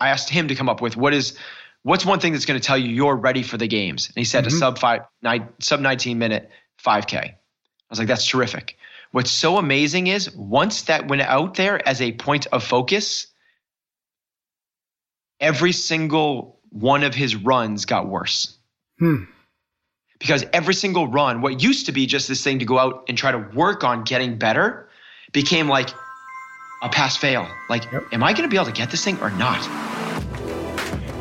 I asked him to come up with what is what's one thing that's going to tell you you're ready for the games. And he said mm-hmm. a sub five nine, sub 19 minute 5K. I was like, that's terrific. What's so amazing is once that went out there as a point of focus, every single one of his runs got worse. Hmm. Because every single run, what used to be just this thing to go out and try to work on getting better, became like a pass fail. Like, yep. am I going to be able to get this thing or not?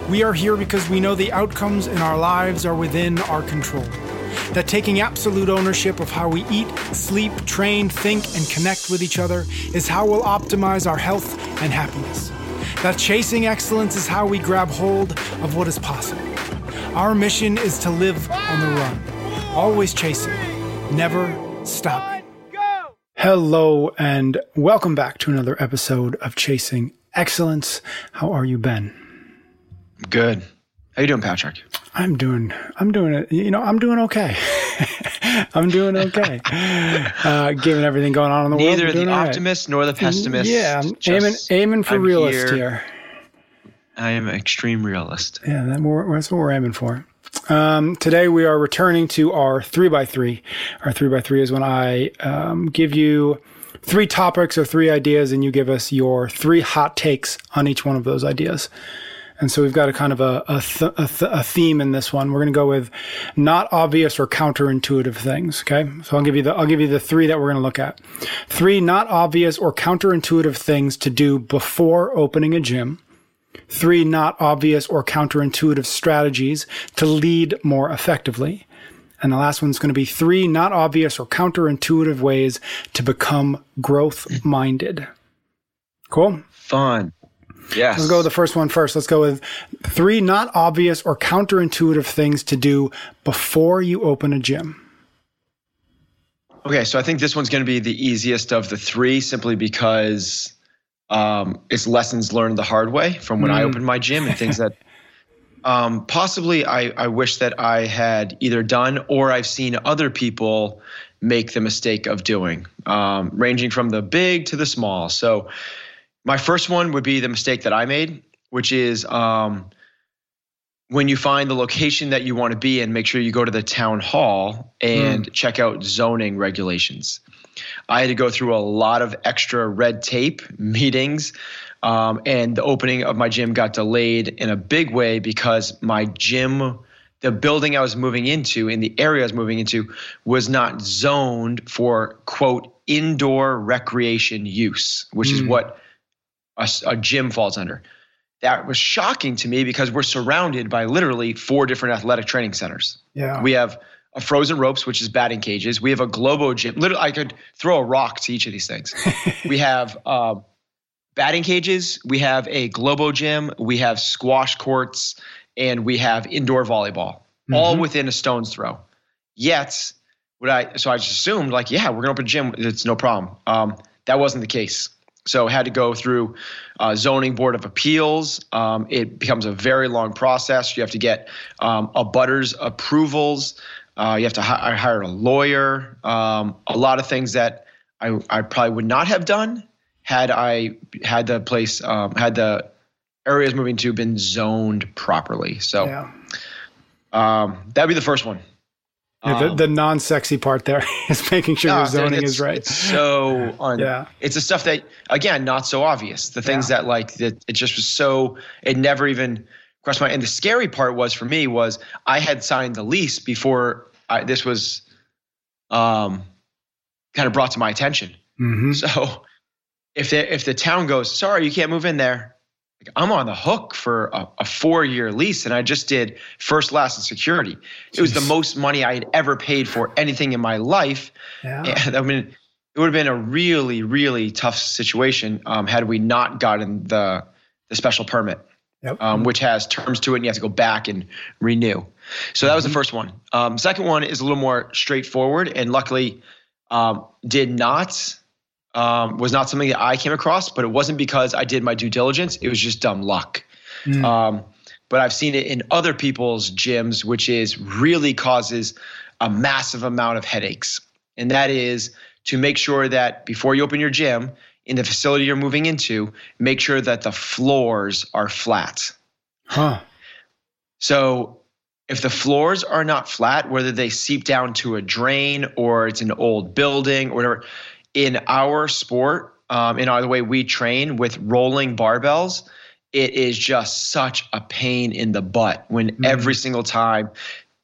We are here because we know the outcomes in our lives are within our control. That taking absolute ownership of how we eat, sleep, train, think, and connect with each other is how we'll optimize our health and happiness. That chasing excellence is how we grab hold of what is possible. Our mission is to live on the run, always chasing, never stopping. Hello, and welcome back to another episode of Chasing Excellence. How are you, Ben? Good. How you doing, Patrick? I'm doing. I'm doing it. You know, I'm doing okay. I'm doing okay. Uh, given everything going on in the Neither world, neither the optimist right. nor the pessimist. Yeah, I'm aiming, aiming for I'm realist here. here. I am an extreme realist. Yeah, that that's what we're aiming for. Um, today we are returning to our three by three. Our three by three is when I um, give you three topics or three ideas, and you give us your three hot takes on each one of those ideas. And so we've got a kind of a, a, th- a, th- a theme in this one. We're going to go with not obvious or counterintuitive things. Okay. So I'll give you the, I'll give you the three that we're going to look at. Three not obvious or counterintuitive things to do before opening a gym. Three not obvious or counterintuitive strategies to lead more effectively. And the last one's going to be three not obvious or counterintuitive ways to become growth minded. Cool. Fun. Yes. Let's go with the first one first. Let's go with three not obvious or counterintuitive things to do before you open a gym. Okay, so I think this one's going to be the easiest of the three simply because um, it's lessons learned the hard way from when mm. I opened my gym and things that um, possibly I, I wish that I had either done or I've seen other people make the mistake of doing, um, ranging from the big to the small. So, my first one would be the mistake that I made, which is um, when you find the location that you want to be in, make sure you go to the town hall and mm. check out zoning regulations. I had to go through a lot of extra red tape meetings. Um, and the opening of my gym got delayed in a big way because my gym, the building I was moving into, in the area I was moving into, was not zoned for quote indoor recreation use, which mm. is what a, a gym falls under. That was shocking to me because we're surrounded by literally four different athletic training centers. Yeah. We have a frozen ropes, which is batting cages. We have a globo gym. Literally, I could throw a rock to each of these things. we have um, batting cages. We have a globo gym. We have squash courts, and we have indoor volleyball, mm-hmm. all within a stone's throw. Yet, what I so I just assumed like, yeah, we're gonna open a gym. It's no problem. Um, that wasn't the case. So had to go through uh, zoning board of appeals. Um, it becomes a very long process. You have to get um, butters approvals. Uh, you have to hi- hire a lawyer. Um, a lot of things that I, I probably would not have done had I had the place um, had the areas moving to been zoned properly. So yeah. Um, that'd be the first one. Yeah, the, um, the non-sexy part there is making sure no, your zoning is right. It's so un, yeah. It's the stuff that again not so obvious. The things yeah. that like that it just was so it never even crossed my. And the scary part was for me was I had signed the lease before I, this was um kind of brought to my attention. Mm-hmm. So if the if the town goes sorry you can't move in there I'm on the hook for a, a, four year lease, and I just did first, last, and security. It was the most money I had ever paid for anything in my life. Yeah. And I mean, it would have been a really, really tough situation um, had we not gotten the the special permit, yep. um, which has terms to it, and you have to go back and renew. So that was the mm-hmm. first one. Um, second one is a little more straightforward, and luckily um, did not um, was not something that I came across, but it wasn't because I did my due diligence. It was just dumb luck. Mm. Um, but I've seen it in other people's gyms, which is really causes a massive amount of headaches. And that is to make sure that before you open your gym, in the facility you're moving into, make sure that the floors are flat. Huh. So if the floors are not flat, whether they seep down to a drain or it's an old building or whatever, in our sport, um, in our, the way we train with rolling barbells, it is just such a pain in the butt when mm-hmm. every single time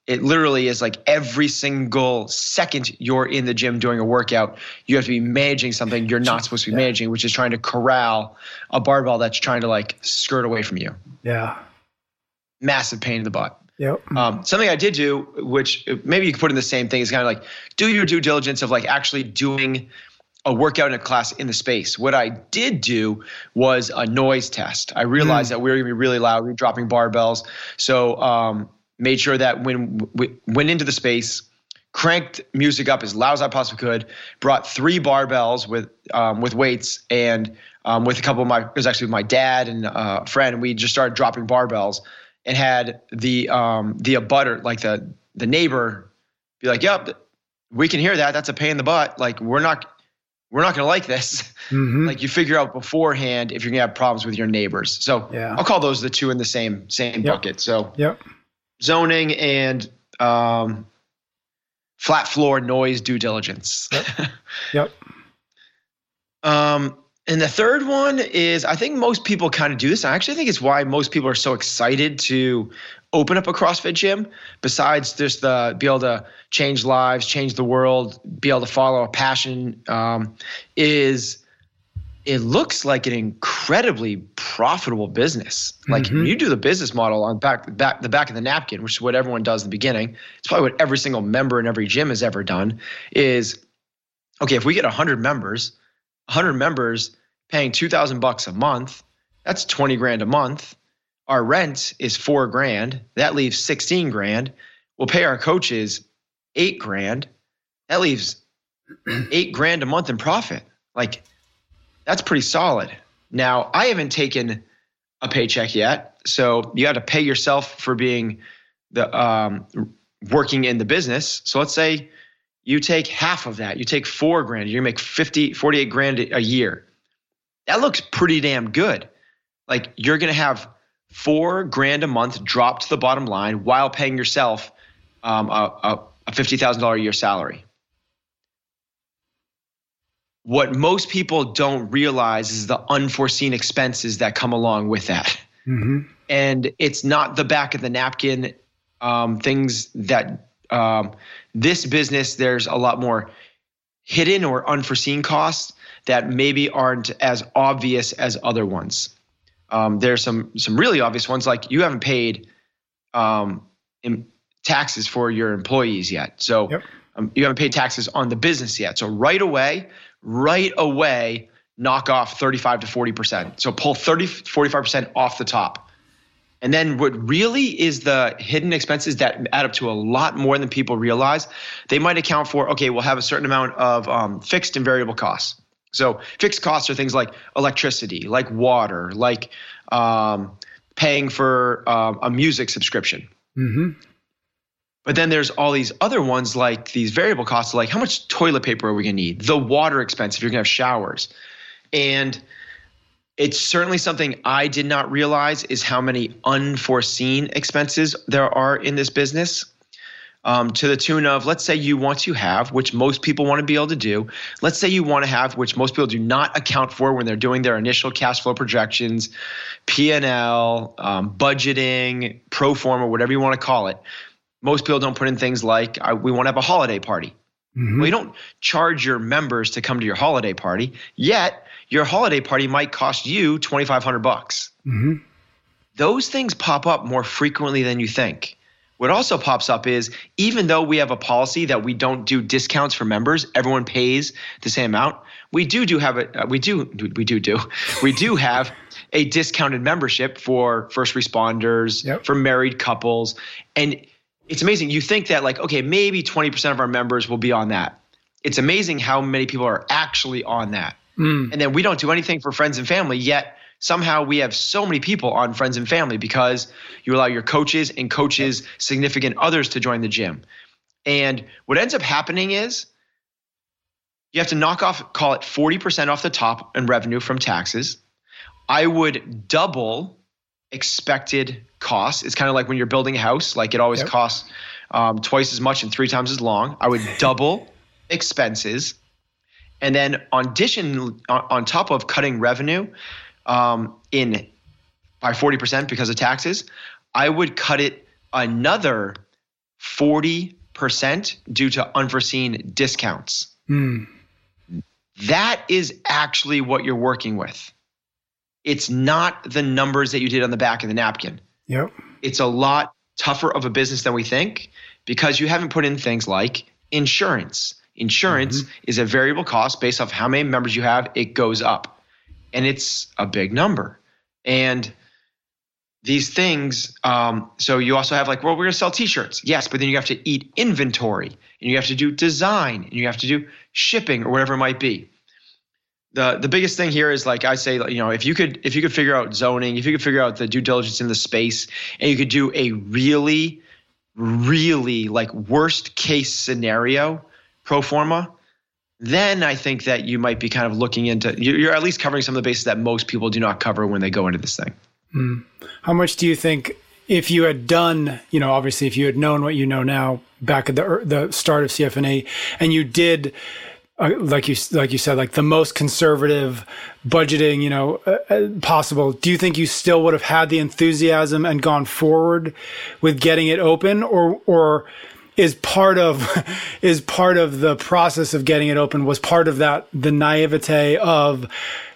it literally is like every single second you're in the gym doing a workout, you have to be managing something you're not supposed to be yeah. managing, which is trying to corral a barbell that's trying to like skirt away from you. Yeah. Massive pain in the butt. Yep. Um, something I did do, which maybe you could put in the same thing, is kind of like do your due diligence of like actually doing a workout in a class in the space. What I did do was a noise test. I realized mm. that we were going to be really loud, we were dropping barbells. So um, made sure that when we went into the space, cranked music up as loud as I possibly could, brought three barbells with um, with weights and um, with a couple of my it was actually with my dad and uh, a friend. We just started dropping barbells and had the um, the abutter like the the neighbor be like, "Yep, we can hear that. That's a pain in the butt. Like we're not we're not going to like this. Mm-hmm. like you figure out beforehand if you're going to have problems with your neighbors. So yeah. I'll call those the two in the same same yep. bucket. So yep zoning and um, flat floor noise due diligence. Yep. yep. um, and the third one is I think most people kind of do this. I actually think it's why most people are so excited to open up a CrossFit gym. Besides just the be able to change lives, change the world, be able to follow a passion, um, is it looks like an incredibly profitable business. Like mm-hmm. you do the business model on back, back the back of the napkin, which is what everyone does in the beginning. It's probably what every single member in every gym has ever done. Is okay if we get hundred members, hundred members paying two thousand bucks a month, that's twenty grand a month. Our rent is four grand. That leaves sixteen grand. We'll pay our coaches eight grand. That leaves eight grand a month in profit. Like that's pretty solid. Now, I haven't taken a paycheck yet, so you got to pay yourself for being the um, working in the business. So let's say you take half of that. You take four grand. You're make 50, 48 grand a year. That looks pretty damn good. Like you're gonna have four grand a month drop to the bottom line while paying yourself um, a, a, a fifty thousand dollar a year salary what most people don't realize is the unforeseen expenses that come along with that. Mm-hmm. And it's not the back of the napkin um, things that um, this business, there's a lot more hidden or unforeseen costs that maybe aren't as obvious as other ones. Um, there's some some really obvious ones like you haven't paid um, taxes for your employees yet, so yep. um, you haven't paid taxes on the business yet. So right away, right away knock off 35 to 40%. So pull 30, 45% off the top. And then what really is the hidden expenses that add up to a lot more than people realize, they might account for, okay, we'll have a certain amount of um, fixed and variable costs. So fixed costs are things like electricity, like water, like um, paying for um, a music subscription. Mm-hmm. But then there's all these other ones like these variable costs, like how much toilet paper are we going to need? The water expense if you're going to have showers. And it's certainly something I did not realize is how many unforeseen expenses there are in this business. Um, to the tune of, let's say you want to have, which most people want to be able to do. Let's say you want to have, which most people do not account for when they're doing their initial cash flow projections, P and L, um, budgeting, pro forma, whatever you want to call it most people don't put in things like we want to have a holiday party. Mm-hmm. Well, don't charge your members to come to your holiday party. Yet your holiday party might cost you twenty five hundred bucks. Mm-hmm. Those things pop up more frequently than you think. What also pops up is even though we have a policy that we don't do discounts for members, everyone pays the same amount. We do do have a uh, we do we do do we do have a discounted membership for first responders, yep. for married couples, and it's amazing. You think that like, okay, maybe 20% of our members will be on that. It's amazing how many people are actually on that. Mm. And then we don't do anything for friends and family, yet somehow we have so many people on friends and family because you allow your coaches and coaches significant others to join the gym. And what ends up happening is you have to knock off, call it 40% off the top in revenue from taxes. I would double expected costs. It's kind of like when you're building a house, like it always yep. costs um, twice as much and three times as long. I would double expenses. And then on addition, on top of cutting revenue um, in by 40% because of taxes, I would cut it another 40% due to unforeseen discounts. Mm. That is actually what you're working with. It's not the numbers that you did on the back of the napkin. Yep. It's a lot tougher of a business than we think because you haven't put in things like insurance. Insurance mm-hmm. is a variable cost based off how many members you have, it goes up. And it's a big number. And these things, um, so you also have like, well, we're gonna sell t-shirts. Yes, but then you have to eat inventory and you have to do design and you have to do shipping or whatever it might be. The, the biggest thing here is like I say, you know, if you could if you could figure out zoning, if you could figure out the due diligence in the space, and you could do a really, really like worst case scenario pro forma, then I think that you might be kind of looking into you're at least covering some of the bases that most people do not cover when they go into this thing. Mm. How much do you think if you had done, you know, obviously if you had known what you know now back at the the start of CFNE, and you did, uh, like you like you said, like the most conservative budgeting, you know, uh, uh, possible. Do you think you still would have had the enthusiasm and gone forward with getting it open, or or is part of is part of the process of getting it open was part of that the naivete of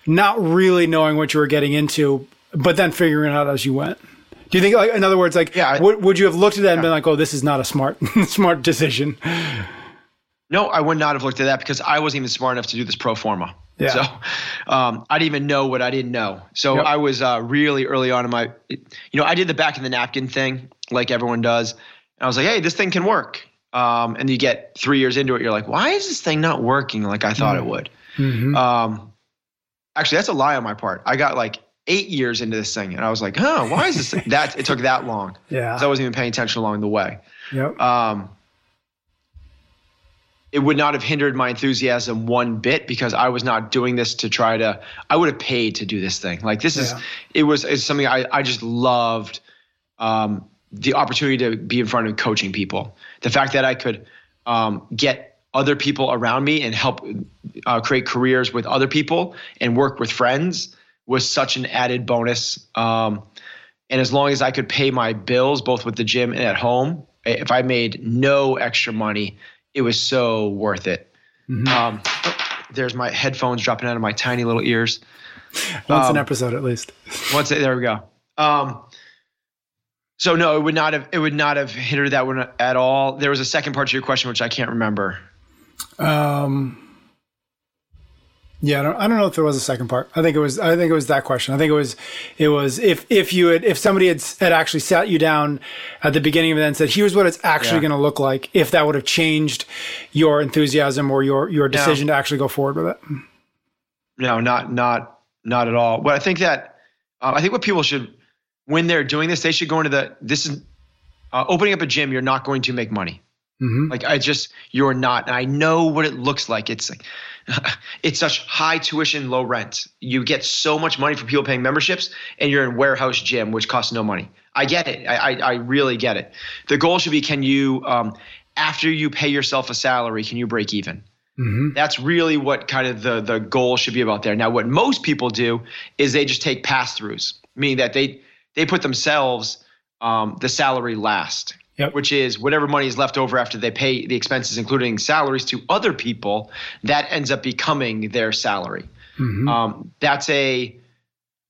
not really knowing what you were getting into, but then figuring it out as you went. Do you think, like, in other words, like, yeah, I, would, would you have looked at that and been like, "Oh, this is not a smart smart decision"? No, I would not have looked at that because I wasn't even smart enough to do this pro forma. Yeah. So um, I didn't even know what I didn't know. So yep. I was uh, really early on in my, you know, I did the back of the napkin thing like everyone does. And I was like, hey, this thing can work. Um, and you get three years into it, you're like, why is this thing not working like I thought mm-hmm. it would? Mm-hmm. Um, actually, that's a lie on my part. I got like eight years into this thing, and I was like, "Huh, why is this?" that it took that long. Yeah, I wasn't even paying attention along the way. Yep. Um, it would not have hindered my enthusiasm one bit because I was not doing this to try to. I would have paid to do this thing. Like this is, it was it's something I I just loved. Um, the opportunity to be in front of coaching people, the fact that I could um, get other people around me and help uh, create careers with other people and work with friends was such an added bonus. Um, and as long as I could pay my bills, both with the gym and at home, if I made no extra money, it was so worth it. Mm-hmm. Um, there's my headphones dropping out of my tiny little ears. Once um, an episode, at least. once there we go. Um, so no, it would not have it would not have hindered that one at all. There was a second part to your question which I can't remember. Um, yeah, I don't, I don't know if there was a second part. I think it was I think it was that question. I think it was it was if if you had if somebody had had actually sat you down at the beginning of it and said here's what it's actually yeah. going to look like if that would have changed your enthusiasm or your your decision no. to actually go forward with it. No, not not not at all. But I think that uh, I think what people should when they're doing this they should go into the this is uh, opening up a gym you're not going to make money. Mm-hmm. Like I just you're not and I know what it looks like. It's like it's such high tuition, low rent. You get so much money for people paying memberships, and you're in warehouse gym, which costs no money. I get it. I, I, I really get it. The goal should be: can you, um, after you pay yourself a salary, can you break even? Mm-hmm. That's really what kind of the the goal should be about there. Now, what most people do is they just take pass throughs, meaning that they they put themselves um, the salary last yep. which is whatever money is left over after they pay the expenses, including salaries to other people, that ends up becoming their salary. Mm-hmm. Um, that's a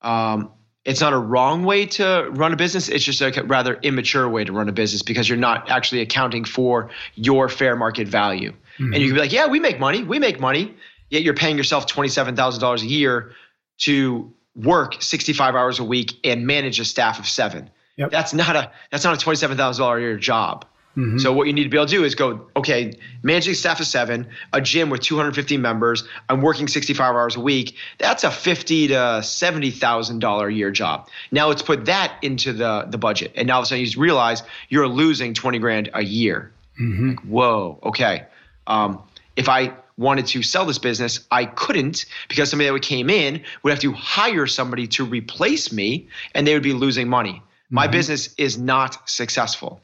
um, it's not a wrong way to run a business. It's just a rather immature way to run a business because you're not actually accounting for your fair market value. Mm-hmm. And you can be like, yeah, we make money, we make money, yet you're paying yourself twenty seven thousand dollars a year to work 65 hours a week and manage a staff of seven. Yep. That's not a that's not a twenty seven thousand dollar a year job. Mm-hmm. So what you need to be able to do is go, okay, managing staff of seven, a gym with 250 members, I'm working 65 hours a week. That's a fifty to seventy thousand dollar a year job. Now let's put that into the the budget, and now all of a sudden you realize you're losing 20 grand a year. Mm-hmm. Like, whoa, okay. Um, if I wanted to sell this business, I couldn't because somebody that would came in would have to hire somebody to replace me and they would be losing money. My mm-hmm. business is not successful.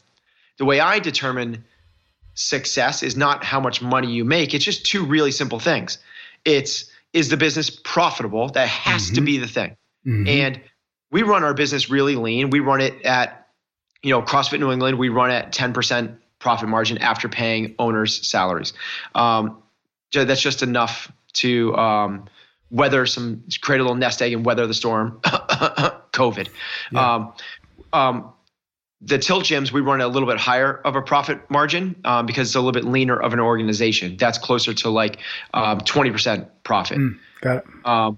The way I determine success is not how much money you make, it's just two really simple things. It's is the business profitable? That has mm-hmm. to be the thing. Mm-hmm. And we run our business really lean. We run it at, you know, CrossFit New England, we run at 10% profit margin after paying owners' salaries. Um, that's just enough to um, weather some, create a little nest egg and weather the storm, COVID. Yeah. Um, um, the tilt gyms we run a little bit higher of a profit margin um, because it's a little bit leaner of an organization that's closer to like um, 20% profit mm, got it um,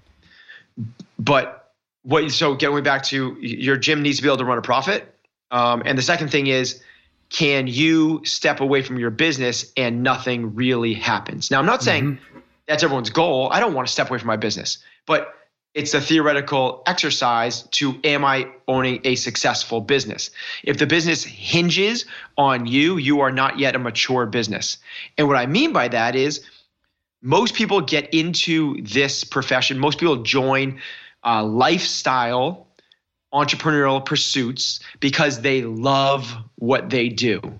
but what so going back to your gym needs to be able to run a profit um, and the second thing is can you step away from your business and nothing really happens now i'm not saying mm-hmm. that's everyone's goal i don't want to step away from my business but it's a theoretical exercise to am I owning a successful business? If the business hinges on you, you are not yet a mature business. And what I mean by that is most people get into this profession, most people join uh, lifestyle entrepreneurial pursuits because they love what they do.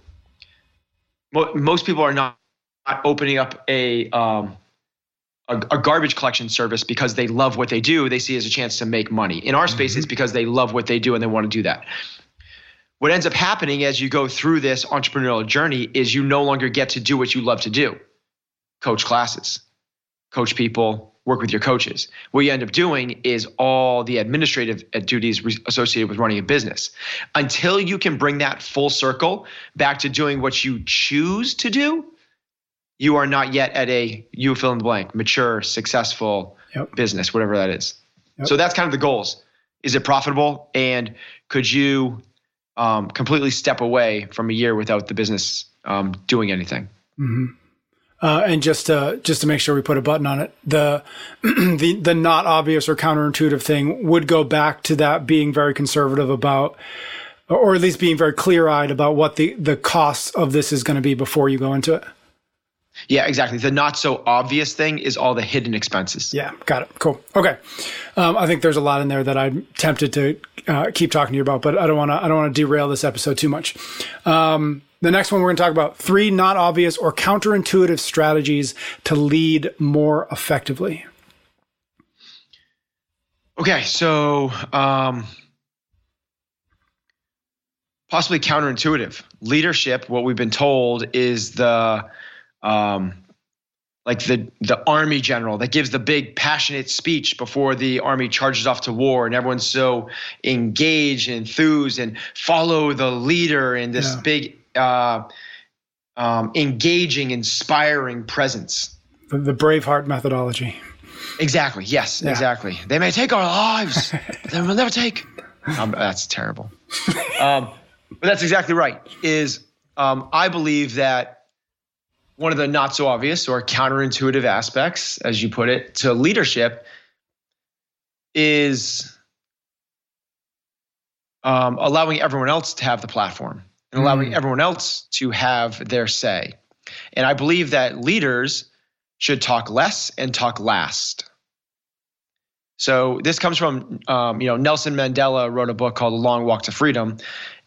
Most people are not opening up a um, a, a, garbage collection service because they love what they do, they see as a chance to make money. In our space, mm-hmm. it's because they love what they do and they want to do that. What ends up happening as you go through this entrepreneurial journey is you no longer get to do what you love to do coach classes, coach people, work with your coaches. What you end up doing is all the administrative duties associated with running a business. Until you can bring that full circle back to doing what you choose to do, you are not yet at a you fill in the blank mature successful yep. business whatever that is yep. so that's kind of the goals is it profitable and could you um, completely step away from a year without the business um, doing anything mm-hmm. Uh, and just to just to make sure we put a button on it the the the not obvious or counterintuitive thing would go back to that being very conservative about or at least being very clear eyed about what the the costs of this is going to be before you go into it yeah, exactly. The not so obvious thing is all the hidden expenses. Yeah, got it. Cool. Okay, um, I think there's a lot in there that I'm tempted to uh, keep talking to you about, but I don't want to. I don't want to derail this episode too much. Um, the next one we're going to talk about three not obvious or counterintuitive strategies to lead more effectively. Okay, so um, possibly counterintuitive leadership. What we've been told is the um, like the the army general that gives the big passionate speech before the army charges off to war and everyone's so engaged and enthused and follow the leader in this yeah. big uh, um, engaging inspiring presence. The, the braveheart methodology. Exactly. Yes yeah. exactly. They may take our lives but they will never take. Um, that's terrible. Um, but that's exactly right is um, i believe that one of the not so obvious or counterintuitive aspects, as you put it, to leadership is um, allowing everyone else to have the platform and allowing mm. everyone else to have their say. And I believe that leaders should talk less and talk last. So this comes from, um, you know, Nelson Mandela wrote a book called A Long Walk to Freedom,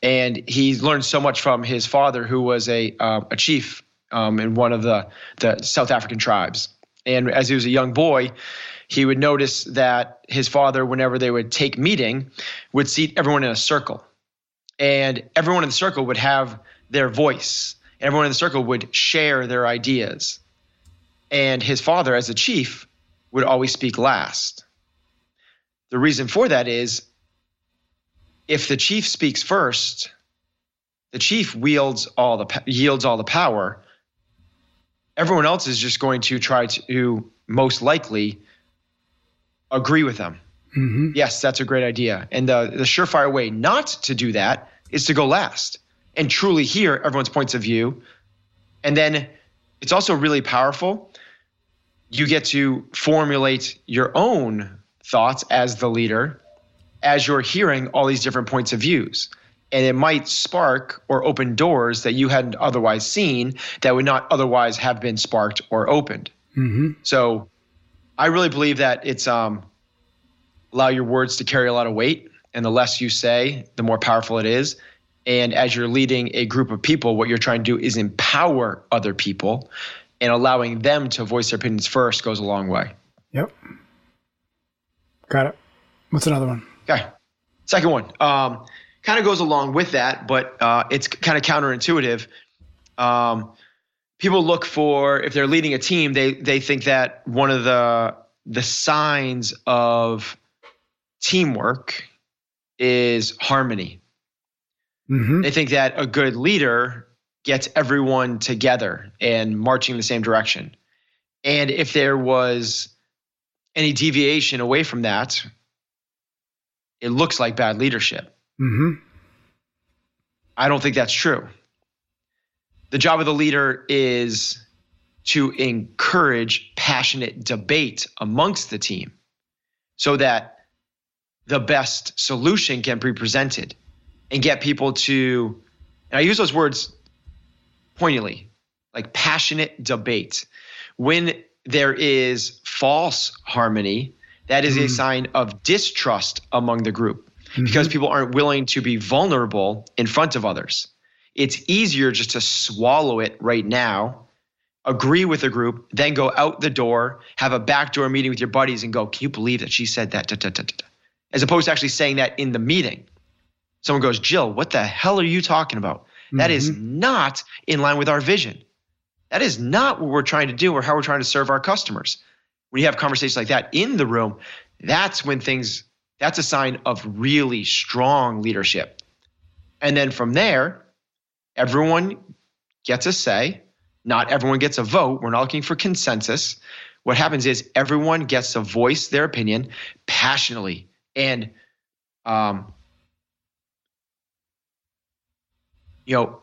and he learned so much from his father, who was a uh, a chief um, in one of the, the South African tribes. And as he was a young boy, he would notice that his father, whenever they would take meeting, would seat everyone in a circle. And everyone in the circle would have their voice. Everyone in the circle would share their ideas. And his father, as a chief, would always speak last. The reason for that is if the chief speaks first, the chief wields all the yields all the power everyone else is just going to try to most likely agree with them. Mm-hmm. Yes, that's a great idea. And the, the surefire way not to do that is to go last and truly hear everyone's points of view. And then it's also really powerful. You get to formulate your own thoughts as the leader as you're hearing all these different points of views and it might spark or open doors that you hadn't otherwise seen that would not otherwise have been sparked or opened. Mm-hmm. So I really believe that it's um, allow your words to carry a lot of weight, and the less you say, the more powerful it is. And as you're leading a group of people, what you're trying to do is empower other people, and allowing them to voice their opinions first goes a long way. Yep. Got it. What's another one? Okay. Second one. Um, kind of goes along with that, but uh, it's kind of counterintuitive. Um, people look for if they're leading a team, they they think that one of the the signs of teamwork is harmony. Mm-hmm. They think that a good leader gets everyone together and marching in the same direction. And if there was any deviation away from that, it looks like bad leadership. Mm-hmm. I don't think that's true. The job of the leader is to encourage passionate debate amongst the team so that the best solution can be presented and get people to, and I use those words poignantly, like passionate debate. When there is false harmony, that is a mm-hmm. sign of distrust among the group mm-hmm. because people aren't willing to be vulnerable in front of others. It's easier just to swallow it right now, agree with the group, then go out the door, have a backdoor meeting with your buddies and go, Can you believe that she said that? Da, da, da." As opposed to actually saying that in the meeting. Someone goes, Jill, what the hell are you talking about? That is mm-hmm. not in line with our vision. That is not what we're trying to do or how we're trying to serve our customers. When you have conversations like that in the room, that's when things, that's a sign of really strong leadership. And then from there, everyone gets a say. Not everyone gets a vote. We're not looking for consensus. What happens is everyone gets to voice their opinion passionately and, um, you know,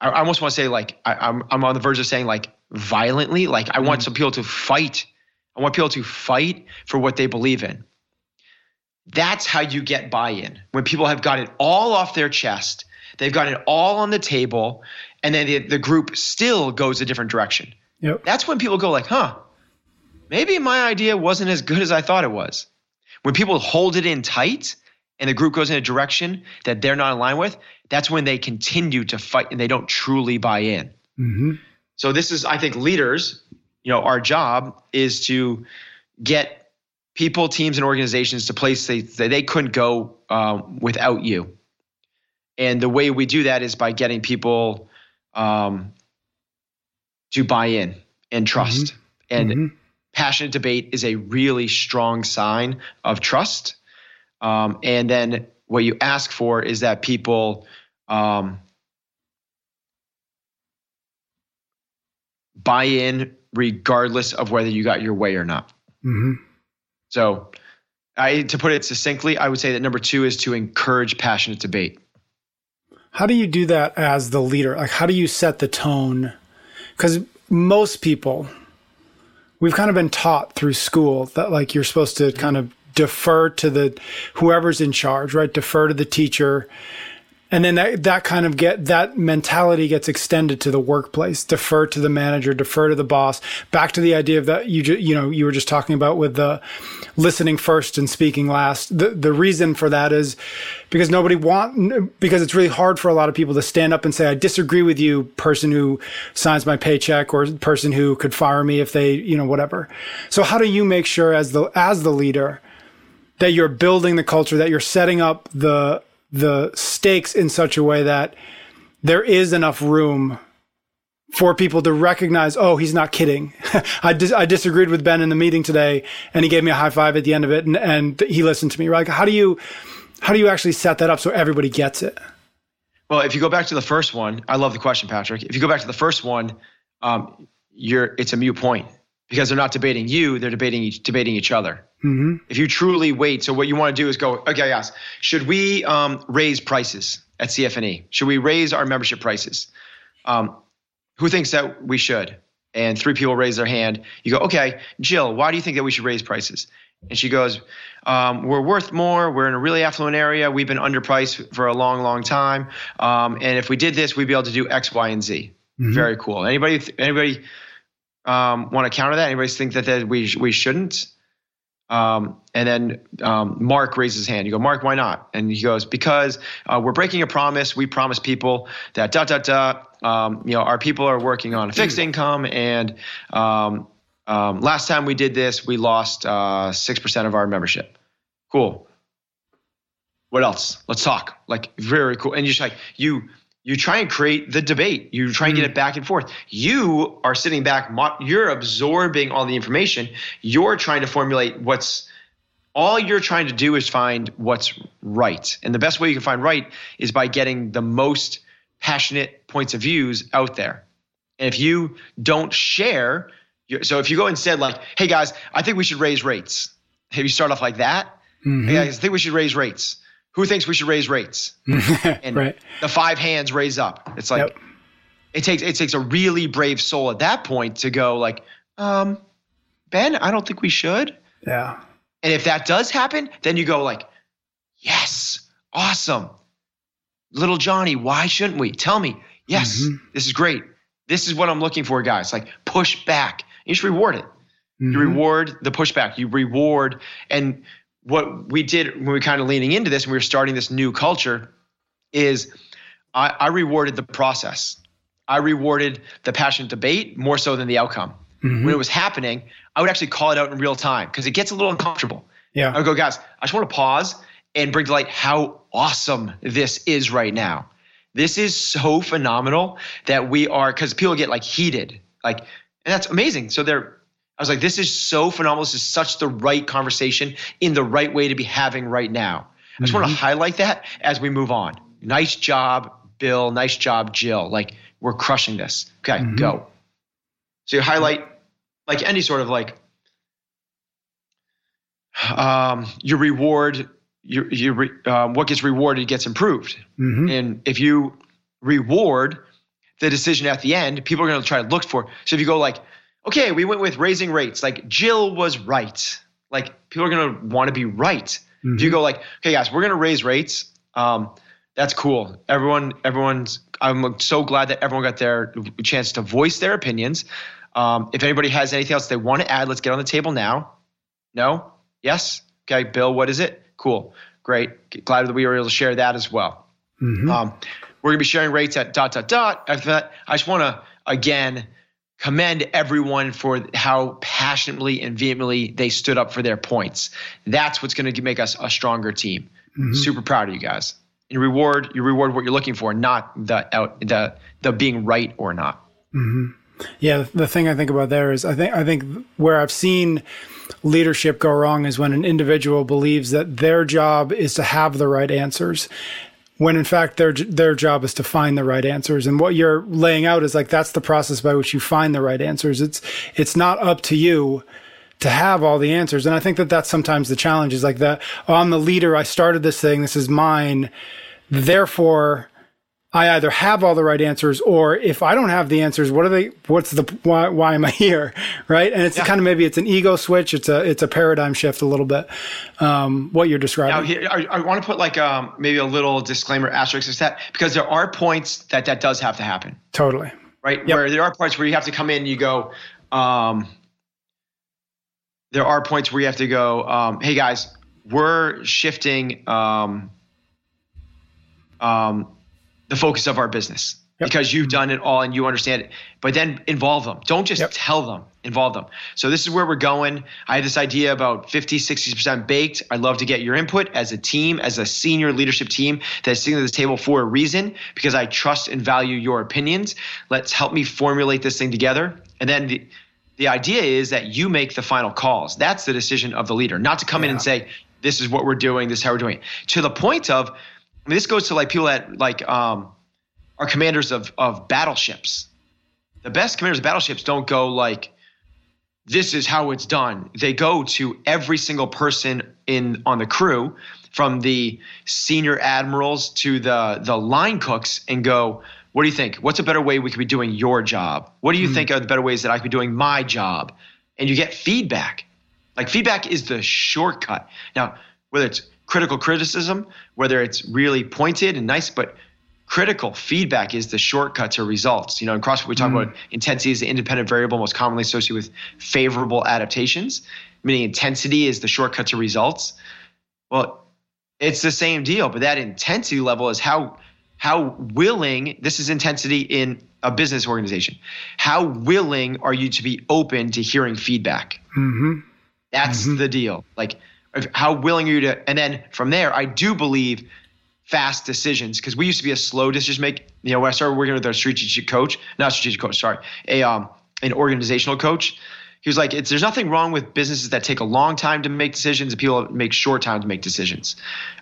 I, I almost want to say like I, I'm I'm on the verge of saying like violently. Like I want some people to fight. I want people to fight for what they believe in. That's how you get buy-in. When people have got it all off their chest, they've got it all on the table, and then the, the group still goes a different direction. Yep. That's when people go like, huh, maybe my idea wasn't as good as I thought it was. When people hold it in tight and the group goes in a direction that they're not in line with, that's when they continue to fight and they don't truly buy in. Mm-hmm. So this is, I think, leaders. You know, our job is to get people, teams, and organizations to place they that they couldn't go um, without you. And the way we do that is by getting people um, to buy in and trust. And Mhm. Passionate debate is a really strong sign of trust. Um, and then what you ask for is that people um, buy in regardless of whether you got your way or not. Mm-hmm. So, I, to put it succinctly, I would say that number two is to encourage passionate debate. How do you do that as the leader? Like, how do you set the tone? Because most people, we've kind of been taught through school that like you're supposed to kind of defer to the whoever's in charge, right? Defer to the teacher. And then that, that kind of get that mentality gets extended to the workplace. Defer to the manager, defer to the boss. Back to the idea of that you ju- you know you were just talking about with the listening first and speaking last. The the reason for that is because nobody want because it's really hard for a lot of people to stand up and say I disagree with you, person who signs my paycheck or person who could fire me if they you know whatever. So how do you make sure as the as the leader that you're building the culture that you're setting up the the stakes in such a way that there is enough room for people to recognize, oh, he's not kidding. I, dis- I disagreed with Ben in the meeting today and he gave me a high five at the end of it and, and he listened to me. Like, how do you, how do you actually set that up so everybody gets it? Well, if you go back to the first one, I love the question, Patrick. If you go back to the first one, um, you're it's a mute point because they're not debating you; they're debating each, debating each other. Mm-hmm. If you truly wait, so what you want to do is go, okay, yes, should we um, raise prices at CFNE? Should we raise our membership prices? Um, who thinks that we should? And three people raise their hand. You go, okay, Jill, why do you think that we should raise prices? And she goes, um, we're worth more. We're in a really affluent area. We've been underpriced for a long, long time. Um, and if we did this, we'd be able to do X, Y, and Z. Very cool. Anybody? Anybody? Um, want to counter that? Anybody think that, that we we shouldn't? Um, and then um, Mark raises his hand. You go, Mark, why not? And he goes, because uh, we're breaking a promise. We promise people that dot dot dot. Um, you know, our people are working on a fixed income, and um, um, last time we did this, we lost uh, six uh, percent of our membership. Cool. What else? Let's talk. Like very cool. And you're just like you you try and create the debate. You try and get it mm. back and forth. You are sitting back you're absorbing all the information. You're trying to formulate what's all you're trying to do is find what's right. And the best way you can find right is by getting the most passionate points of views out there. And if you don't share so if you go instead like hey guys i think we should raise rates. If you start off like that? Mm-hmm. hey guys i think we should raise rates who thinks we should raise rates? and right. the five hands raise up. It's like yep. it takes it takes a really brave soul at that point to go like, um, Ben, I don't think we should. Yeah. And if that does happen, then you go like, yes, awesome. Little Johnny, why shouldn't we? Tell me. Yes, mm-hmm. this is great. This is what I'm looking for, guys. Like push back. You should reward it. Mm-hmm. You reward the pushback. You reward and what we did when we were kind of leaning into this and we were starting this new culture is I, I rewarded the process. I rewarded the passionate debate more so than the outcome. Mm-hmm. When it was happening, I would actually call it out in real time because it gets a little uncomfortable. Yeah. I would go, guys, I just want to pause and bring to light how awesome this is right now. This is so phenomenal that we are because people get like heated, like, and that's amazing. So they're I was like, this is so phenomenal. This is such the right conversation in the right way to be having right now. I just mm-hmm. want to highlight that as we move on. Nice job, Bill. Nice job, Jill. Like, we're crushing this. Okay, mm-hmm. go. So you highlight like any sort of like um, your reward, your, your um, what gets rewarded gets improved. Mm-hmm. And if you reward the decision at the end, people are going to try to look for. So if you go like, okay, we went with raising rates. Like Jill was right. Like people are gonna want to be right. Mm-hmm. If you mm-hmm. go like, okay, guys, we're gonna raise rates. Um, that's cool. Everyone, everyone's. I'm so glad that everyone got their chance to voice their opinions. Um, if anybody has anything else they want to add, let's get on the table now. No? Yes? Okay, Bill, what is it? Cool. Great. Glad that we were able to share that as well. Mm-hmm. Um, we're going to be sharing rates at dot, dot, dot. After that, I just want to, again, commend everyone for how passionately and vehemently they stood up for their points. That's what's going to make us a stronger team. Mm-hmm. Super proud of you guys. You reward you reward what you're looking for, not the out the the being right or not. Mm-hmm. Yeah, the thing I think about there is I think I think where I've seen leadership go wrong is when an individual believes that their job is to have the right answers when in fact their their job is to find the right answers. And what you're laying out is like that's the process by which you find the right answers. It's it's not up to you to have all the answers. And i think that that's sometimes the challenge is like that oh, i'm the leader. I started this thing. This is mine. Therefore I either have all the right answers or if I don't have the answers, what are they, what's the, why, why am I here? Right. And it's yeah. kind of, maybe it's an ego switch. It's a, it's a paradigm shift a little bit. Um, what you're describing. Now, I, I want to put like, um, maybe a little disclaimer asterisk is that because there are points that that does have to happen. Totally. Right. Yep. Where there are parts where you have to come in and you go, um, there are points where you have to go, um, Hey guys, we're shifting, um, um, the focus of our business yep. because you've done it all and you understand it. But then involve them. Don't just yep. tell them, involve them. So this is where we're going. I have this idea about 50, 60% baked. I'd love to get your input as a team, as a senior leadership team that's sitting at this table for a reason because I trust and value your opinions. Let's help me formulate this thing together. And then the, the idea is that you make the final calls. That's the decision of the leader, not to come yeah. in and say, this is what we're doing, this is how we're doing it. To the point of, I mean, this goes to like people that like um, are commanders of of battleships. The best commanders of battleships don't go like, "This is how it's done." They go to every single person in on the crew, from the senior admirals to the the line cooks, and go, "What do you think? What's a better way we could be doing your job? What do you mm think are the better ways that I could be doing my job?" And you get feedback. Like feedback is the shortcut. Now, whether it's critical criticism, whether it's really pointed and nice, but critical. Feedback is the shortcut to results. You know, in CrossFit, we talk mm. about intensity is the independent variable most commonly associated with favorable adaptations, meaning intensity is the shortcut to results. Well, it's the same deal, but that intensity level is how how willing this is intensity in a business organization. How willing are you to be open to hearing feedback? Mm-hmm. That's mm-hmm. the deal. Like, how willing are you to? And then from there, I do believe fast decisions because we used to be a slow decision make. You know, when I started working with our strategic coach, not strategic coach, sorry, a um an organizational coach. He was like, it's, there's nothing wrong with businesses that take a long time to make decisions and people make short time to make decisions.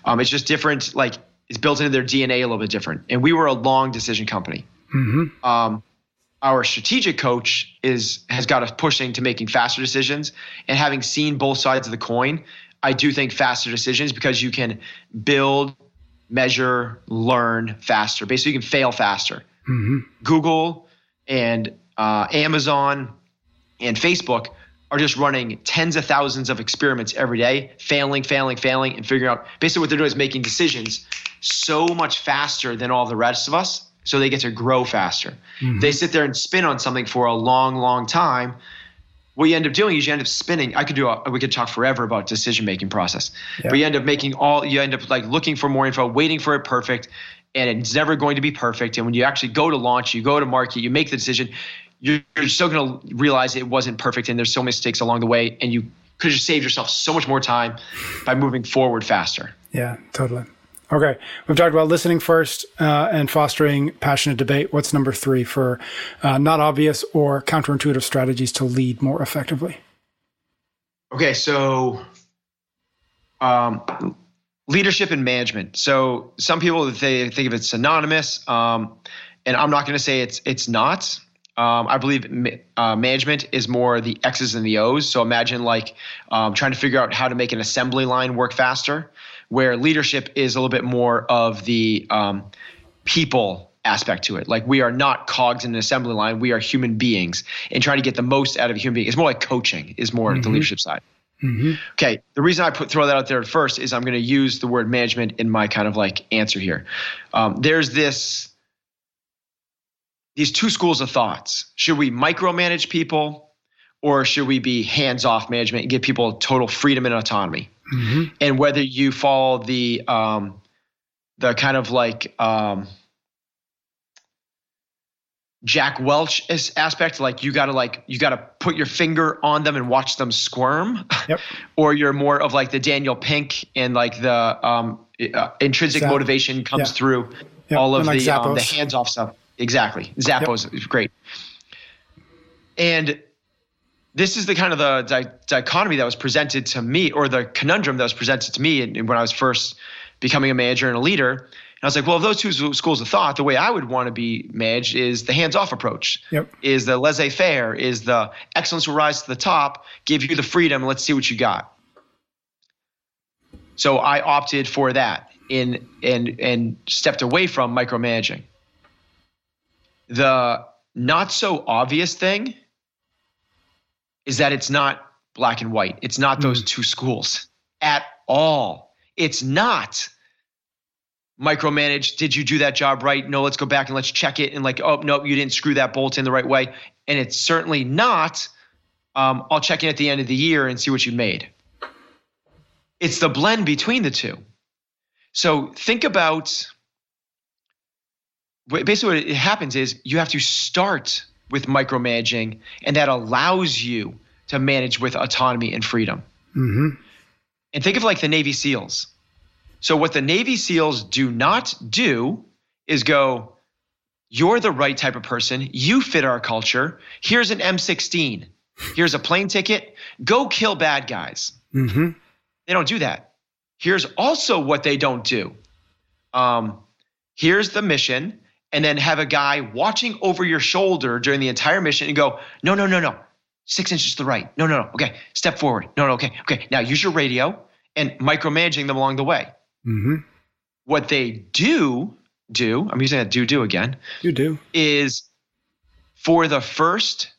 Um, it's just different. Like it's built into their DNA a little bit different. And we were a long decision company. Mm-hmm. Um, our strategic coach is has got us pushing to making faster decisions and having seen both sides of the coin i do think faster decisions because you can build measure learn faster basically you can fail faster mm-hmm. google and uh, amazon and facebook are just running tens of thousands of experiments every day failing failing failing and figuring out basically what they're doing is making decisions so much faster than all the rest of us so they get to grow faster. Mm-hmm. They sit there and spin on something for a long, long time. What you end up doing is you end up spinning. I could do a, we could talk forever about decision making process, yeah. but you end up making all you end up like looking for more info, waiting for it perfect, and it's never going to be perfect. And when you actually go to launch, you go to market, you make the decision, you're, you're still going to realize it wasn't perfect, and there's so many mistakes along the way, and you could have saved yourself so much more time by moving forward faster. Yeah, totally. Okay, we've talked about listening first uh, and fostering passionate debate. What's number three for uh, not obvious or counterintuitive strategies to lead more effectively? Okay, so um, leadership and management. So some people they think of it synonymous, um, and I'm not going to say it's it's not. Um, I believe uh, management is more the X's and the O's. So imagine like um, trying to figure out how to make an assembly line work faster where leadership is a little bit more of the um, people aspect to it. Like we are not cogs in an assembly line. We are human beings and trying to get the most out of a human being. It's more like coaching is more mm-hmm. the leadership side. Mm-hmm. Okay. The reason I put throw that out there first is I'm going to use the word management in my kind of like answer here. Um, there's this these two schools of thoughts. Should we micromanage people or should we be hands-off management and give people total freedom and autonomy? Mm-hmm. and whether you follow the um, the kind of like um, Jack Welch aspect, like you got to like you got to put your finger on them and watch them squirm, yep. or you're more of like the Daniel Pink and like the um, uh, intrinsic Zap. motivation comes yeah. through yep. all of like the um, the hands off stuff. Exactly, Zappos yep. is great, and this is the kind of the di- dichotomy that was presented to me, or the conundrum that was presented to me when I was first becoming a manager and a leader. And I was like, well, of those two schools of thought, the way I would want to be managed is the hands-off approach. Yep. Is the laissez-faire, is the excellence will rise to the top, give you the freedom, let's see what you got. So I opted for that in and and stepped away from micromanaging. The not so obvious thing is that it's not black and white. It's not those mm. two schools at all. It's not micromanage. Did you do that job right? No, let's go back and let's check it. And like, oh, no, you didn't screw that bolt in the right way. And it's certainly not, um, I'll check in at the end of the year and see what you made. It's the blend between the two. So think about basically what it happens is you have to start with micromanaging, and that allows you to manage with autonomy and freedom. Mm-hmm. And think of like the Navy SEALs. So, what the Navy SEALs do not do is go, You're the right type of person. You fit our culture. Here's an M16. Here's a plane ticket. Go kill bad guys. Mm-hmm. They don't do that. Here's also what they don't do. Um, here's the mission and then have a guy watching over your shoulder during the entire mission and go, no, no, no, no, six inches to the right. No, no, no. Okay, step forward. No, no, okay, okay. Now use your radio and micromanaging them along the way. Mm-hmm. What they do do, I'm using that do do again. You do is for the first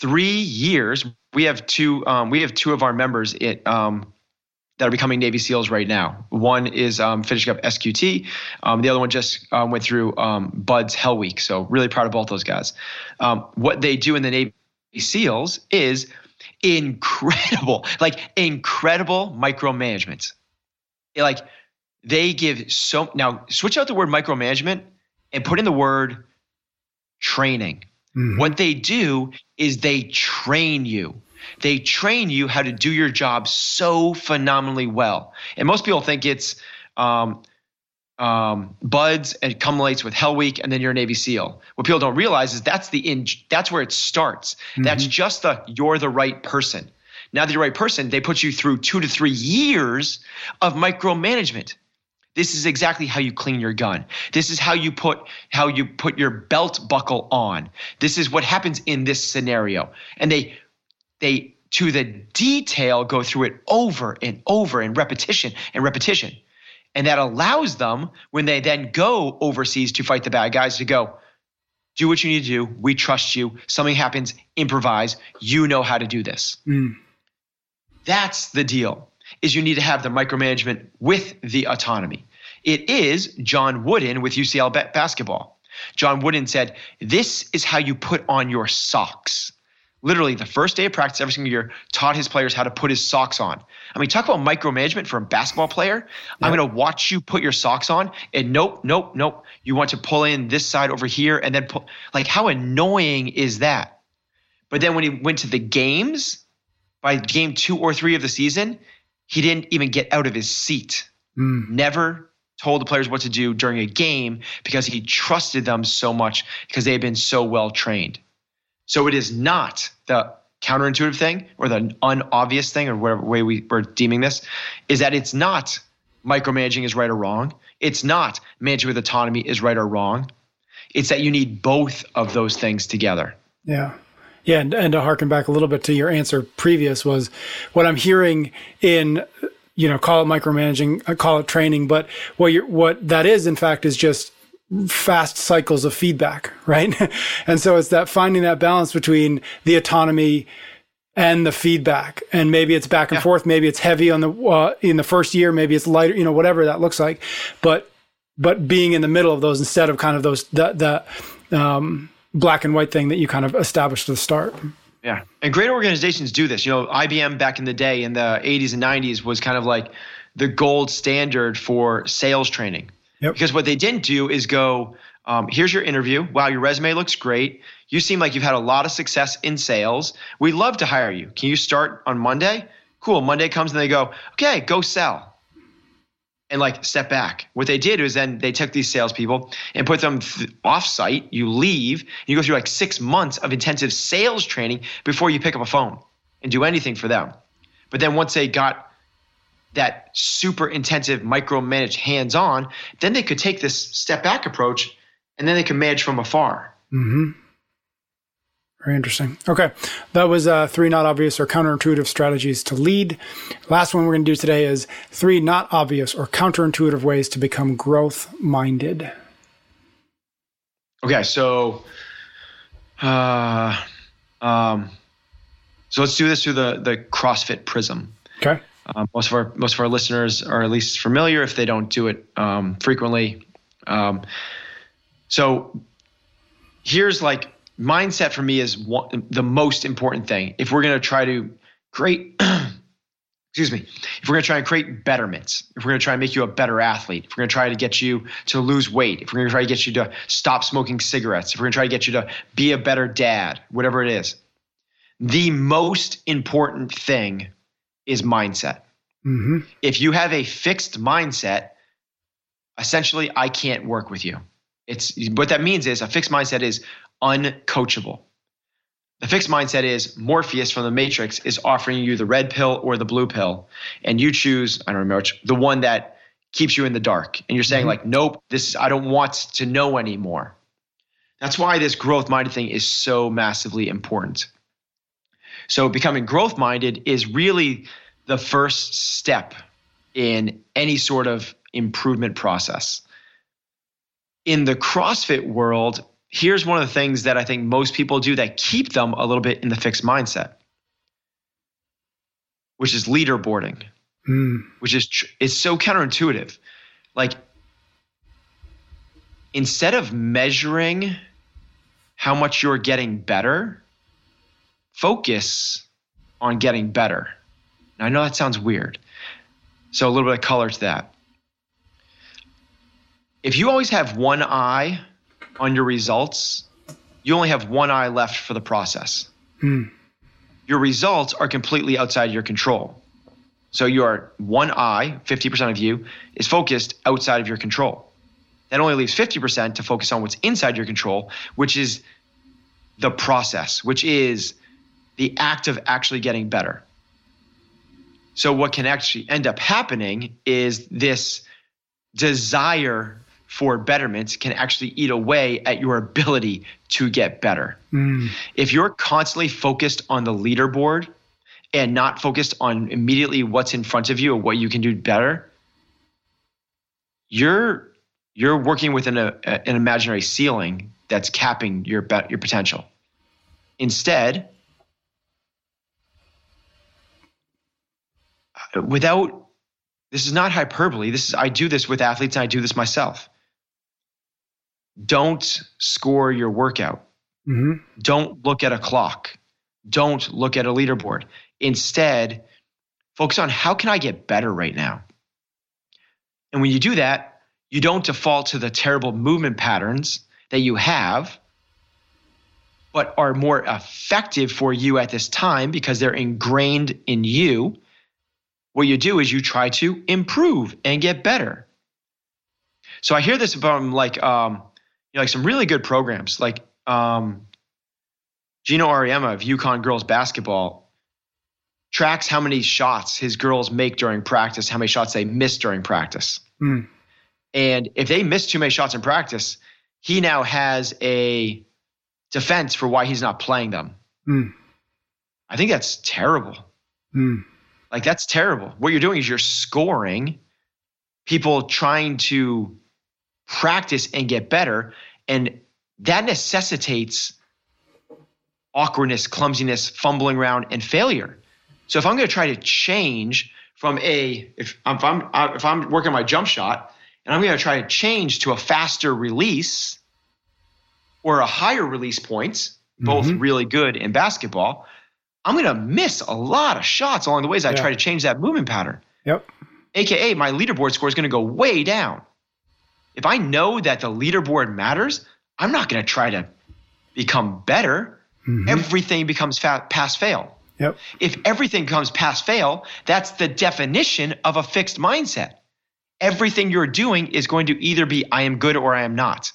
three years. We have two. Um, we have two of our members. It um, that are becoming Navy SEALs right now. One is um, finishing up SQT. Um, the other one just um, went through um, BUD/S Hell Week. So really proud of both those guys. Um, what they do in the Navy SEALs is incredible, like incredible micromanagement. Like they give so now switch out the word micromanagement and put in the word training. Mm-hmm. What they do is they train you. They train you how to do your job so phenomenally well. And most people think it's um, um, BUD/S and culminates with Hell Week, and then you're a Navy SEAL. What people don't realize is that's the in, that's where it starts. Mm-hmm. That's just the you're the right person. Now that you're the right person, they put you through two to three years of micromanagement. This is exactly how you clean your gun. This is how you put how you put your belt buckle on. This is what happens in this scenario. And they they to the detail go through it over and over in repetition and repetition. And that allows them when they then go overseas to fight the bad guys to go do what you need to do. We trust you. Something happens, improvise. You know how to do this. Mm. That's the deal. Is you need to have the micromanagement with the autonomy. It is John Wooden with UCLA basketball. John Wooden said, This is how you put on your socks. Literally, the first day of practice every single year taught his players how to put his socks on. I mean, talk about micromanagement for a basketball player. I'm going to watch you put your socks on, and nope, nope, nope. You want to pull in this side over here, and then pull. Like, how annoying is that? But then when he went to the games, by game two or three of the season, he didn't even get out of his seat. Mm. Never told the players what to do during a game because he trusted them so much because they had been so well trained. So it is not the counterintuitive thing or the unobvious thing or whatever way we, we're deeming this is that it's not micromanaging is right or wrong. It's not managing with autonomy is right or wrong. It's that you need both of those things together. Yeah. Yeah, and, and to harken back a little bit to your answer previous was what I'm hearing in you know, call it micromanaging, uh, call it training, but what you what that is, in fact, is just fast cycles of feedback, right? and so it's that finding that balance between the autonomy and the feedback, and maybe it's back and yeah. forth, maybe it's heavy on the uh, in the first year, maybe it's lighter, you know, whatever that looks like, but but being in the middle of those instead of kind of those the the um, black and white thing that you kind of established at the start. Yeah. And great organizations do this. You know, IBM back in the day in the 80s and 90s was kind of like the gold standard for sales training. Yep. Because what they didn't do is go, um, here's your interview. Wow, your resume looks great. You seem like you've had a lot of success in sales. We'd love to hire you. Can you start on Monday? Cool. Monday comes and they go, okay, go sell and like step back. What they did was then they took these salespeople and put them th- off site. You leave, you go through like six months of intensive sales training before you pick up a phone and do anything for them. But then once they got that super intensive micromanage hands on, then they could take this step back approach and then they can manage from afar. Mm-hmm. Very interesting. Okay. That was uh, three not obvious or counterintuitive strategies to lead. Last one we're going to do today is three not obvious or counterintuitive ways to become growth minded. Okay. So, uh, um, so let's do this through the, the CrossFit prism. Okay. Um, most of our most of our listeners are at least familiar if they don't do it um, frequently. Um, so here's like mindset for me is one, the most important thing. If we're going to try to create, excuse me, if we're to try and create betterments, if we're going to try and make you a better athlete, if we're going to try to get you to lose weight, if we're going to try to get you to stop smoking cigarettes, if we're going to try to get you to be a better dad, whatever it is, the most important thing is mindset. Mm-hmm. If you have a fixed mindset, essentially, I can't work with you. It's what that means is a fixed mindset is uncoachable. The fixed mindset is Morpheus from the Matrix is offering you the red pill or the blue pill, and you choose, I don't remember which, the one that keeps you in the dark. And you're saying, mm-hmm. like, nope, this I don't want to know anymore. That's why this growth minded thing is so massively important. So becoming growth minded is really the first step in any sort of improvement process. In the CrossFit world, here's one of the things that I think most people do that keep them a little bit in the fixed mindset, which is leaderboarding. mm. which is tr- is so counterintuitive. Like instead of measuring how much you're getting better, focus on getting better. Now, I know that sounds weird. So, a little bit of color to that. If you always have one eye on your results, you only have one eye left for the process. Mm. Your results are completely outside your control. So, your one eye, 50% of you, is focused outside of your control. That only leaves 50% to focus on what's inside your control, which is the process, which is the act of actually getting better. So, what can actually end up happening is this desire for betterment can actually eat away at your ability to get better. Mm. If you're constantly focused on the leaderboard and not focused on immediately what's in front of you or what you can do better, you're you're working within a, an imaginary ceiling that's capping your your potential. Instead, without this is not hyperbole. This is I do this with athletes and I do this myself. Don't score your workout. Mm-hmm. Don't look at a clock. Don't look at a leaderboard. Instead, focus on how can I get better right now? And when you do that, you don't default to the terrible movement patterns that you have, but are more effective for you at this time because they're ingrained in you. What you do is you try to improve and get better. So I hear this from like um, you know, like some really good programs, like um, Geno Auriemma of UConn girls basketball tracks how many shots his girls make during practice, how many shots they miss during practice. Mm. And if they miss too many shots in practice, he now has a defense for why he's not playing them. Mm. I think that's terrible. Mm. Like that's terrible. What you're doing is you're scoring people trying to practice and get better and that necessitates awkwardness, clumsiness, fumbling around and failure. So if I'm going to try to change from a if I'm, if I'm if I'm working my jump shot and I'm going to try to change to a faster release or a higher release points, both Mhm. really good in basketball, I'm going to miss a lot of shots along the ways I Yeah. try to change that movement pattern. Yep. AKA, my leaderboard score is going to go way down. If I know that the leaderboard matters, I'm not going to try to become better. Mhm. Everything becomes fa- pass fail. Yep. If everything becomes pass fail, that's the definition of a fixed mindset. Everything you're doing is going to either be I am good or I am not.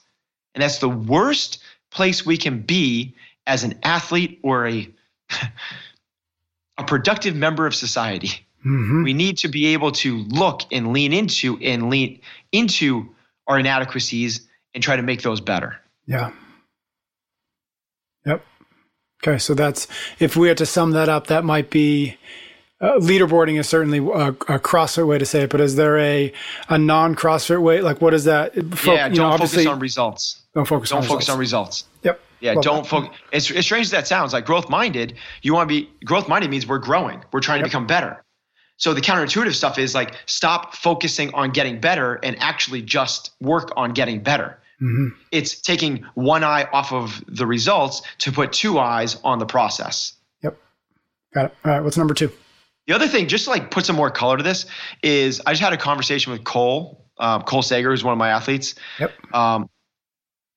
And that's the worst place we can be as an athlete or a a productive member of society. Mhm. We need to be able to look and lean into and lean into our inadequacies and try to make those better. Yeah. Yep. Okay, so that's if we had to sum that up, that might be uh, leaderboarding is certainly a, a CrossFit way to say it, but is there a a non CrossFit way? Like, what is that? Fo- yeah, don't know, focus on results. Don't focus Don't on focus on results. results. Yep. Yeah, Love don't focus. It's as strange as that sounds, like growth minded, you want to be growth minded means we're growing. We're trying to become better. So the counterintuitive stuff is like stop focusing on getting better and actually just work on getting better. Mhm. It's taking one eye off of the results to put two eyes on the process. Yep. Got it. All right. What's number two? The other thing, just to like put some more color to this, is I just had a conversation with Cole, um, Cole Sager, who's one of my athletes. Yep. Um,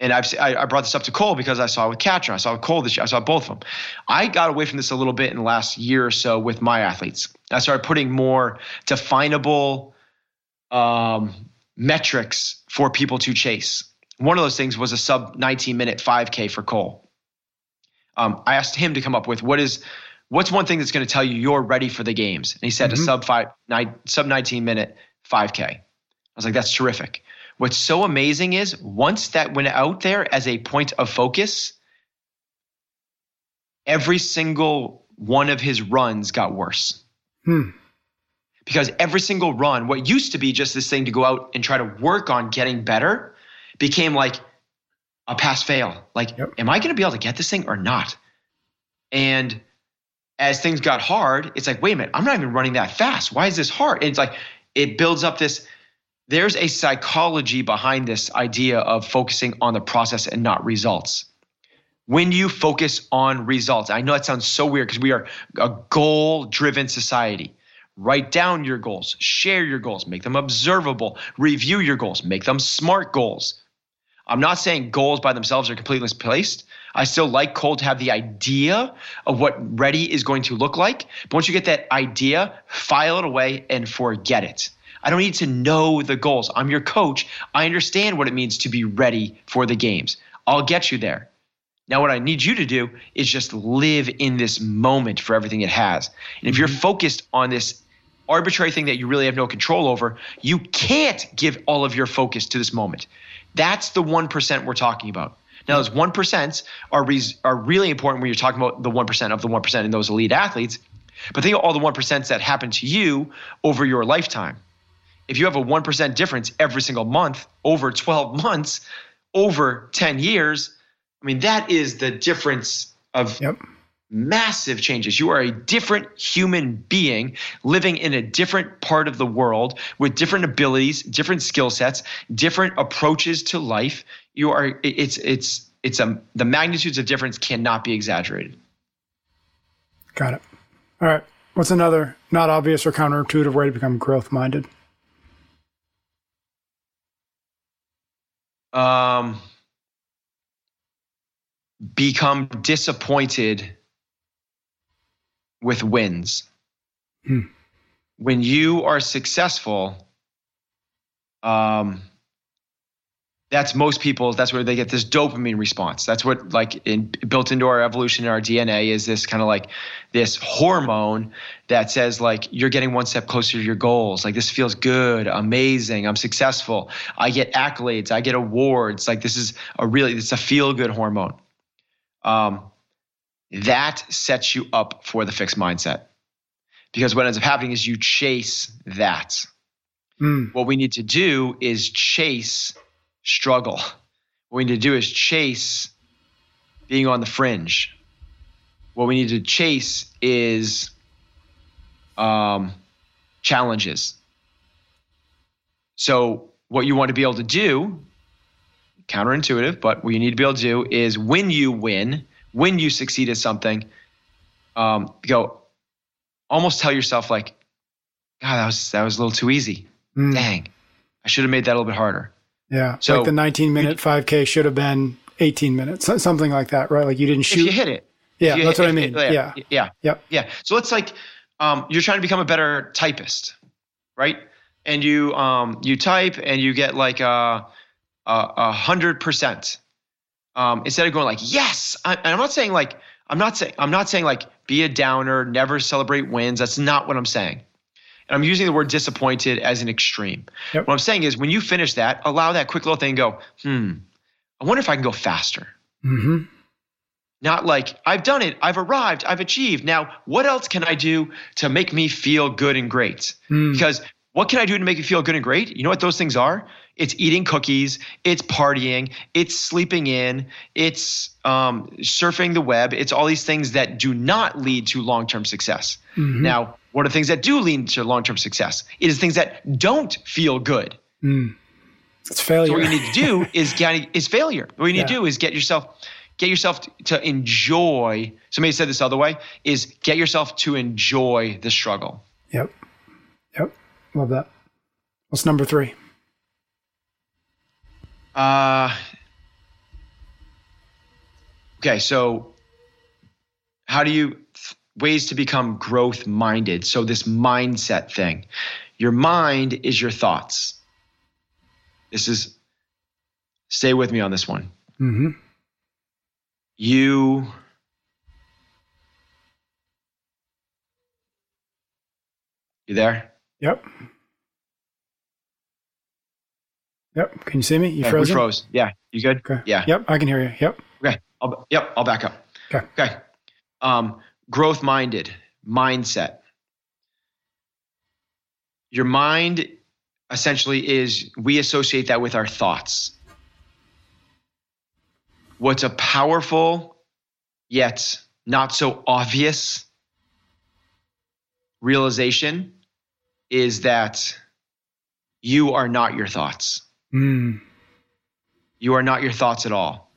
and I've I, I brought this up to Cole because I saw it with Catcher, I saw with Cole this year, I saw both of them. I got away from this a little bit in the last year or so with my athletes. I started putting more definable um, metrics for people to chase. One of those things was a sub 19 minute 5K for Cole. Um, I asked him to come up with what is what's one thing that's going to tell you you're ready for the games, and he said a Mhm. sub five nine, sub 19 minute 5K. I was like, that's terrific. What's so amazing is once that went out there as a point of focus, every single one of his runs got worse. Hmm. Because every single run, what used to be just this thing to go out and try to work on getting better, became like a pass fail. Like, Yep. am I going to be able to get this thing or not? And as things got hard, it's like, wait a minute, I'm not even running that fast. Why is this hard? And it's like it builds up this. There's a psychology behind this idea of focusing on the process and not results. When you focus on results, I know that sounds so weird because we are a goal driven society. Write down your goals, share your goals, make them observable, review your goals, make them smart goals. I'm not saying goals by themselves are completely misplaced. I still like Cole to have the idea of what ready is going to look like. But once you get that idea, file it away and forget it. I don't need to know the goals. I'm your coach. I understand what it means to be ready for the games. I'll get you there. Now, what I need you to do is just live in this moment for everything it has. And if you're mm-hmm. focused on this arbitrary thing that you really have no control over, you can't give all of your focus to this moment. That's the 1% we're talking about. Now, those 1% are, re- are really important when you're talking about the 1% of the 1% in those elite athletes. But think of all the 1% that happen to you over your lifetime. If you have a 1% difference every single month over 12 months, over 10 years, I mean, that is the difference of yep. massive changes. You are a different human being living in a different part of the world with different abilities, different skill sets, different approaches to life you are it's it's it's a the magnitudes of difference cannot be exaggerated. Got it. All right. What's another not obvious or counterintuitive way to become growth minded? Um, become disappointed with wins. Hmm. When you are successful, um, that's most people that's where they get this dopamine response. That's what like in, built into our evolution in our dna is this kind of like this hormone that says like you're getting one step closer to your goals. Like this feels good amazing i'm successful. I get accolades i get awards. Like this is a really it's a feel good hormone. Um, that sets you up for the fixed mindset. Because what ends up happening is you chase that. Mm. what we need to do is chase struggle. What we need to do is chase being on the fringe. What we need to chase is um, challenges. So, what you want to be able to do, counterintuitive, but what you need to be able to do is when you win, when you succeed at something, um, go almost tell yourself like, God, that was that was a little too easy. Mm. Dang, I should have made that a little bit harder. Yeah. So like the 19 minute 5K should have been 18 minutes, something like that, right? Like you didn't shoot. You hit it. Yeah, that's hit, what I mean. yeah, yeah. Yeah. Yep. Yeah. So it's like um, you're trying to become a better typist, right? And you um, you type and you get like a a hundred percent. Um, instead of going like yes, I, and I'm not saying like I'm not saying I'm not saying like be a downer, never celebrate wins. That's not what I'm saying. And I'm using the word disappointed as an extreme. Yep. What I'm saying is when you finish that, allow that quick little thing and go, hmm, I wonder if I can go faster. Mm-hmm. Not like, I've done it, I've arrived, I've achieved. Now, what else can I do to make me feel good and great? Mm. Because what can I do to make you feel good and great? You know what those things are? It's eating cookies, it's partying, it's sleeping in, it's um, surfing the web. It's all these things that do not lead to long term success. Mm-hmm. Now, what are things that do lead to long term success? It is things that don't feel good. Mm. It's failure. So what you need to do is get is failure. What you need yeah. to do is get yourself get yourself to enjoy. Somebody said this other way is get yourself to enjoy the struggle. Yep. Yep. Love that. What's number three? Uh okay, so how do you ways to become growth minded. So, this mindset thing. Your mind is your thoughts. This is, stay with me on this one. Mm-hmm. You, you there? Yep. Yep. Can you see me? You okay, frozen? We froze. Yeah. You good? Okay. Yeah. Yep. I can hear you. Yep. Okay. I'll, yep. I'll back up. Okay. Okay. Um, growth minded mindset. Your mind essentially is we associate that with our thoughts. What's a powerful yet not so obvious realization is that you are not your thoughts. Mm. You are not your thoughts at all.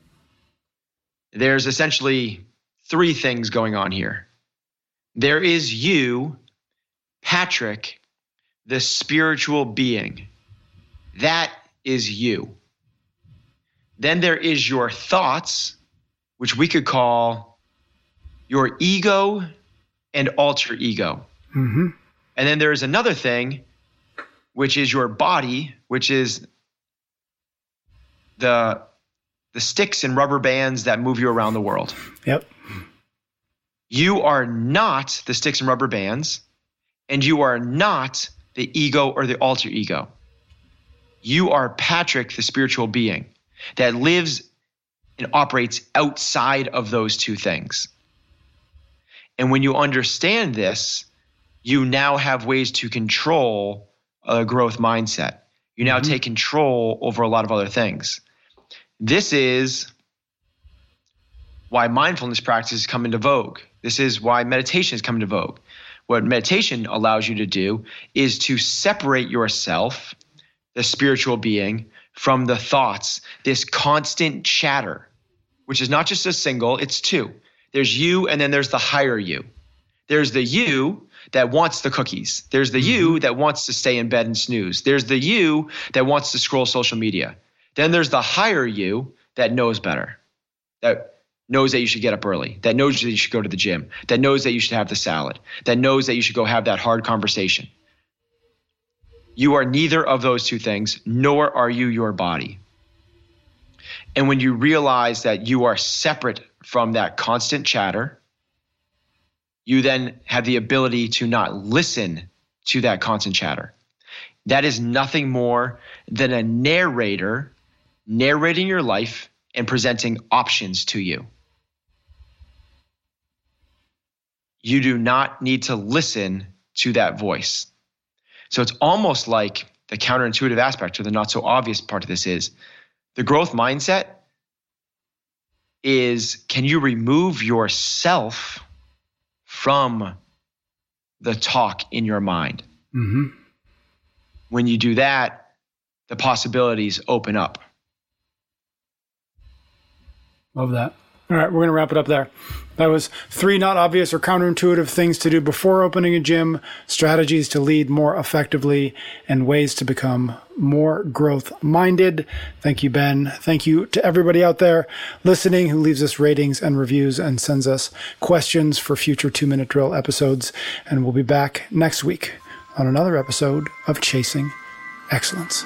There's essentially three things going on here. There is you, Patrick, the spiritual being. That is you. Then there is your thoughts, which we could call your ego and alter ego. hmm And then there is another thing, which is your body, which is the the sticks and rubber bands that move you around the world. Yep. You are not the sticks and rubber bands, and you are not the ego or the alter ego. You are Patrick, the spiritual being that lives and operates outside of those two things. And when you understand this, you now have ways to control a growth mindset. You now Mhm. take control over a lot of other things. This is why mindfulness practices come into vogue. This is why meditation has come into vogue. What meditation allows you to do is to separate yourself, the spiritual being, from the thoughts, this constant chatter, which is not just a single, it's two. There's you, and then there's the higher you. There's the you that wants the cookies. There's the you mm-hmm. that wants to stay in bed and snooze. There's the you that wants to scroll social media. Then there's the higher you that knows better, that knows that you should get up early, that knows that you should go to the gym, that knows that you should have the salad, that knows that you should go have that hard conversation. You are neither of those two things, nor are you your body. And when you realize that you are separate from that constant chatter, you then have the ability to not listen to that constant chatter. That is nothing more than a narrator narrating your life and presenting options to you. You do not need to listen to that voice. So it's almost like the counterintuitive aspect or the not so obvious part of this is the growth mindset is can you remove yourself from the talk in your mind? hmm When you do that, the possibilities open up. Love that. All right, we're going to wrap it up there. That was three not obvious or counterintuitive things to do before opening a gym, strategies to lead more effectively, and ways to become more growth minded. Thank you, Ben. Thank you to everybody out there listening who leaves us ratings and reviews and sends us questions for future two minute drill episodes. And we'll be back next week on another episode of Chasing Excellence.